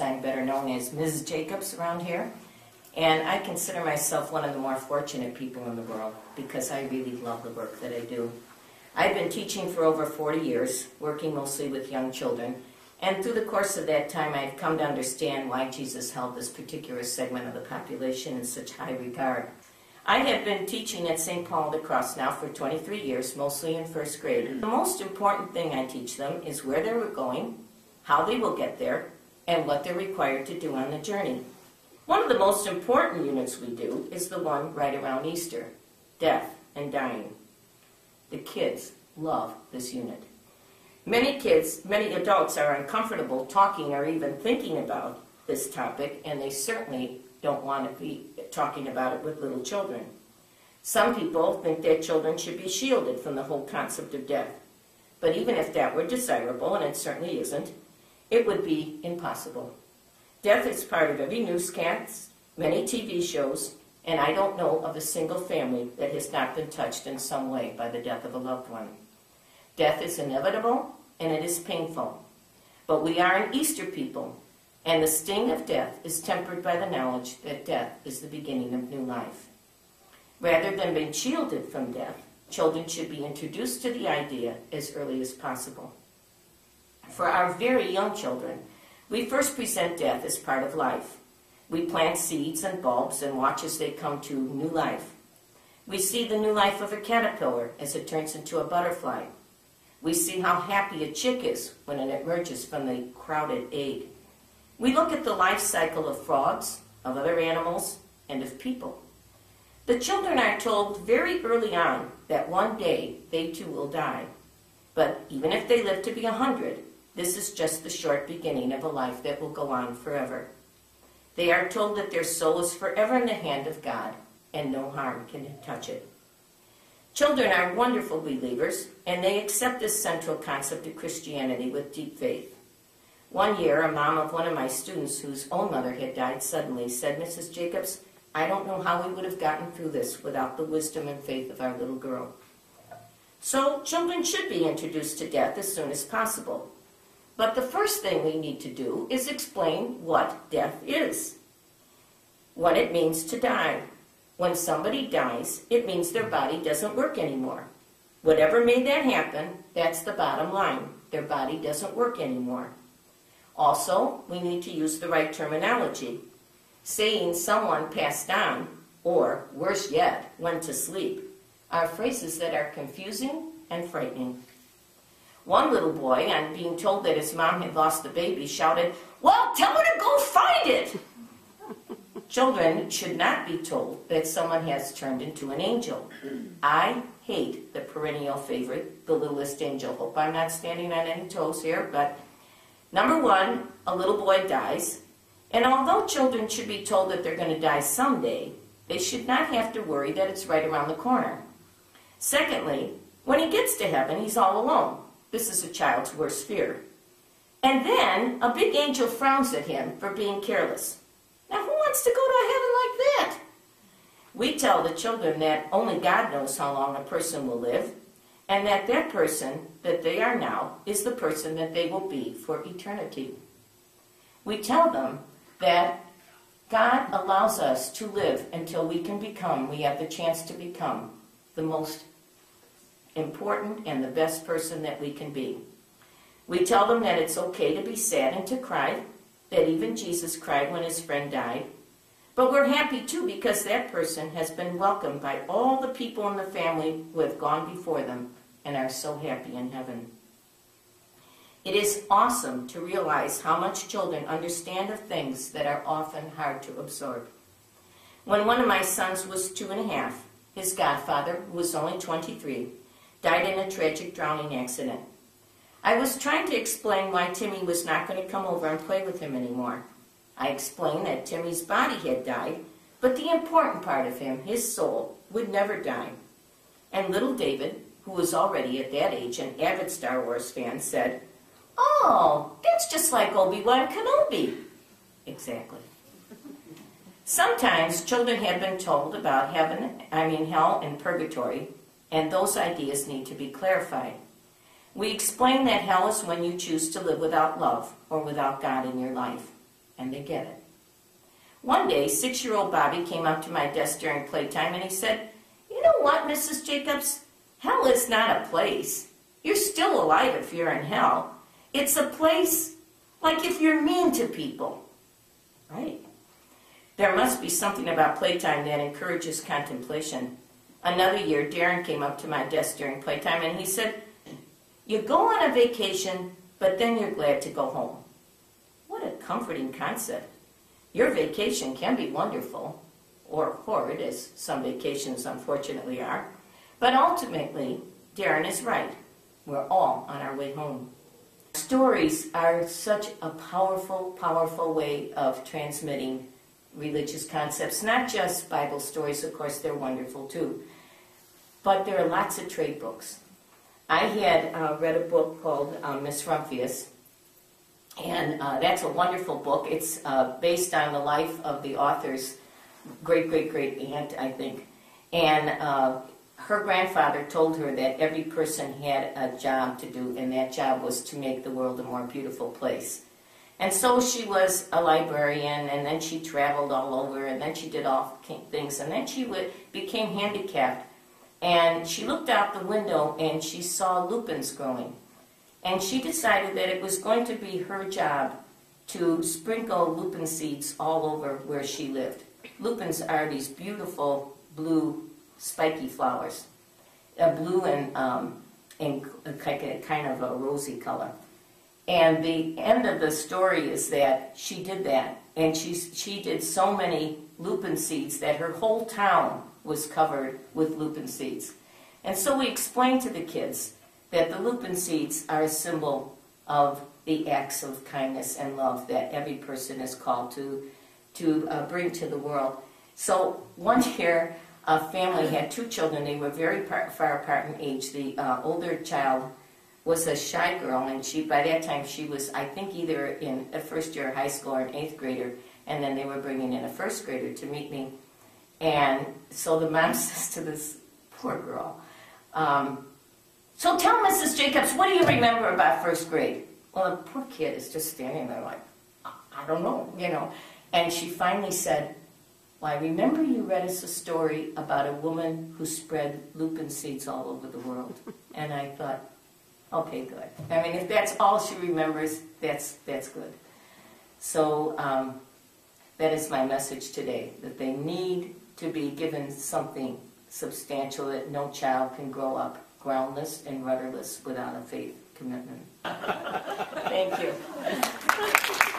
I'm better known as Ms. Jacobs around here. And I consider myself one of the more fortunate people in the world because I really love the work that I do. I've been teaching for over 40 years, working mostly with young children. And through the course of that time, I've come to understand why Jesus held this particular segment of the population in such high regard. I have been teaching at St. Paul de Cross now for 23 years, mostly in first grade. The most important thing I teach them is where they're going, how they will get there, and what they're required to do on the journey. One of the most important units we do is the one right around Easter death and dying. The kids love this unit. Many kids, many adults are uncomfortable talking or even thinking about this topic, and they certainly don't want to be talking about it with little children. Some people think that children should be shielded from the whole concept of death. But even if that were desirable, and it certainly isn't, it would be impossible. Death is part of every newscast, many TV shows, and I don't know of a single family that has not been touched in some way by the death of a loved one. Death is inevitable and it is painful. But we are an Easter people, and the sting of death is tempered by the knowledge that death is the beginning of new life. Rather than being shielded from death, children should be introduced to the idea as early as possible. For our very young children, we first present death as part of life. We plant seeds and bulbs and watch as they come to new life. We see the new life of a caterpillar as it turns into a butterfly. We see how happy a chick is when it emerges from the crowded egg. We look at the life cycle of frogs, of other animals, and of people. The children are told very early on that one day they too will die. But even if they live to be a hundred, this is just the short beginning of a life that will go on forever. They are told that their soul is forever in the hand of God and no harm can touch it. Children are wonderful believers and they accept this central concept of Christianity with deep faith. One year, a mom of one of my students whose own mother had died suddenly said, Mrs. Jacobs, I don't know how we would have gotten through this without the wisdom and faith of our little girl. So, children should be introduced to death as soon as possible. But the first thing we need to do is explain what death is, what it means to die. When somebody dies, it means their body doesn't work anymore. Whatever made that happen, that's the bottom line. Their body doesn't work anymore. Also, we need to use the right terminology. Saying someone passed on, or worse yet, went to sleep, are phrases that are confusing and frightening. One little boy, on being told that his mom had lost the baby, shouted, Well, tell her to go find it! Children should not be told that someone has turned into an angel. I hate the perennial favorite, the littlest angel. Hope I'm not standing on any toes here, but number one, a little boy dies. And although children should be told that they're going to die someday, they should not have to worry that it's right around the corner. Secondly, when he gets to heaven, he's all alone. This is a child's worst fear. And then a big angel frowns at him for being careless. Now, who wants to go to heaven like that? We tell the children that only God knows how long a person will live, and that that person that they are now is the person that they will be for eternity. We tell them that God allows us to live until we can become, we have the chance to become the most important and the best person that we can be. We tell them that it's okay to be sad and to cry, that even Jesus cried when his friend died. But we're happy too because that person has been welcomed by all the people in the family who have gone before them and are so happy in heaven. It is awesome to realize how much children understand of things that are often hard to absorb. When one of my sons was two and a half, his godfather, who was only 23, died in a tragic drowning accident. I was trying to explain why Timmy was not going to come over and play with him anymore. I explained that Timmy's body had died, but the important part of him, his soul, would never die. And little David, who was already at that age an avid Star Wars fan, said, Oh, that's just like Obi-Wan Kenobi. Exactly. Sometimes children have been told about heaven, I mean hell and purgatory, and those ideas need to be clarified. We explain that hell is when you choose to live without love or without God in your life. and they get it. One day, six year old Bobby came up to my desk during playtime and he said, You know what, Mrs. Jacobs? Hell is not a place. You're still alive if you're in hell. It's a place like if you're mean to people. Right? There must be something about playtime that encourages contemplation. Another year, Darren came up to my desk during playtime and he said, You go on a vacation, but then you're glad to go home. What a comforting concept. Your vacation can be wonderful, or horrid, as some vacations unfortunately are, but ultimately, Darren is right. We're all on our way home. Stories are such a powerful, powerful way of transmitting religious concepts, not just Bible stories, of course, they're wonderful too, but there are lots of trade books. I had uh, read a book called uh, Miss Rumphius, and uh, that's a wonderful book. It's uh, based on the life of the author's great great great aunt, I think. And uh, her grandfather told her that every person had a job to do, and that job was to make the world a more beautiful place. And so she was a librarian, and then she traveled all over, and then she did all things, and then she would, became handicapped. And she looked out the window and she saw lupins growing. And she decided that it was going to be her job to sprinkle lupin seeds all over where she lived. Lupins are these beautiful blue spiky flowers, a blue and, um, and kind of a rosy color. And the end of the story is that she did that, and she, she did so many lupin seeds that her whole town was covered with lupin seeds. And so we explained to the kids that the lupin seeds are a symbol of the acts of kindness and love that every person is called to, to uh, bring to the world. So one year, a family had two children. They were very par- far apart in age. The uh, older child was a shy girl, and she by that time she was, I think, either in a first year of high school or an eighth grader. And then they were bringing in a first grader to meet me. And so the mom says to this poor girl, um, so tell Mrs. Jacobs, what do you remember about first grade? Well, the poor kid is just standing there like, I don't know, you know. And she finally said, Well, I remember you read us a story about a woman who spread lupin seeds all over the world. And I thought, okay, good. I mean, if that's all she remembers, that's, that's good. So um, that is my message today, that they need to be given something substantial that no child can grow up groundless and rudderless without a faith commitment. Thank you.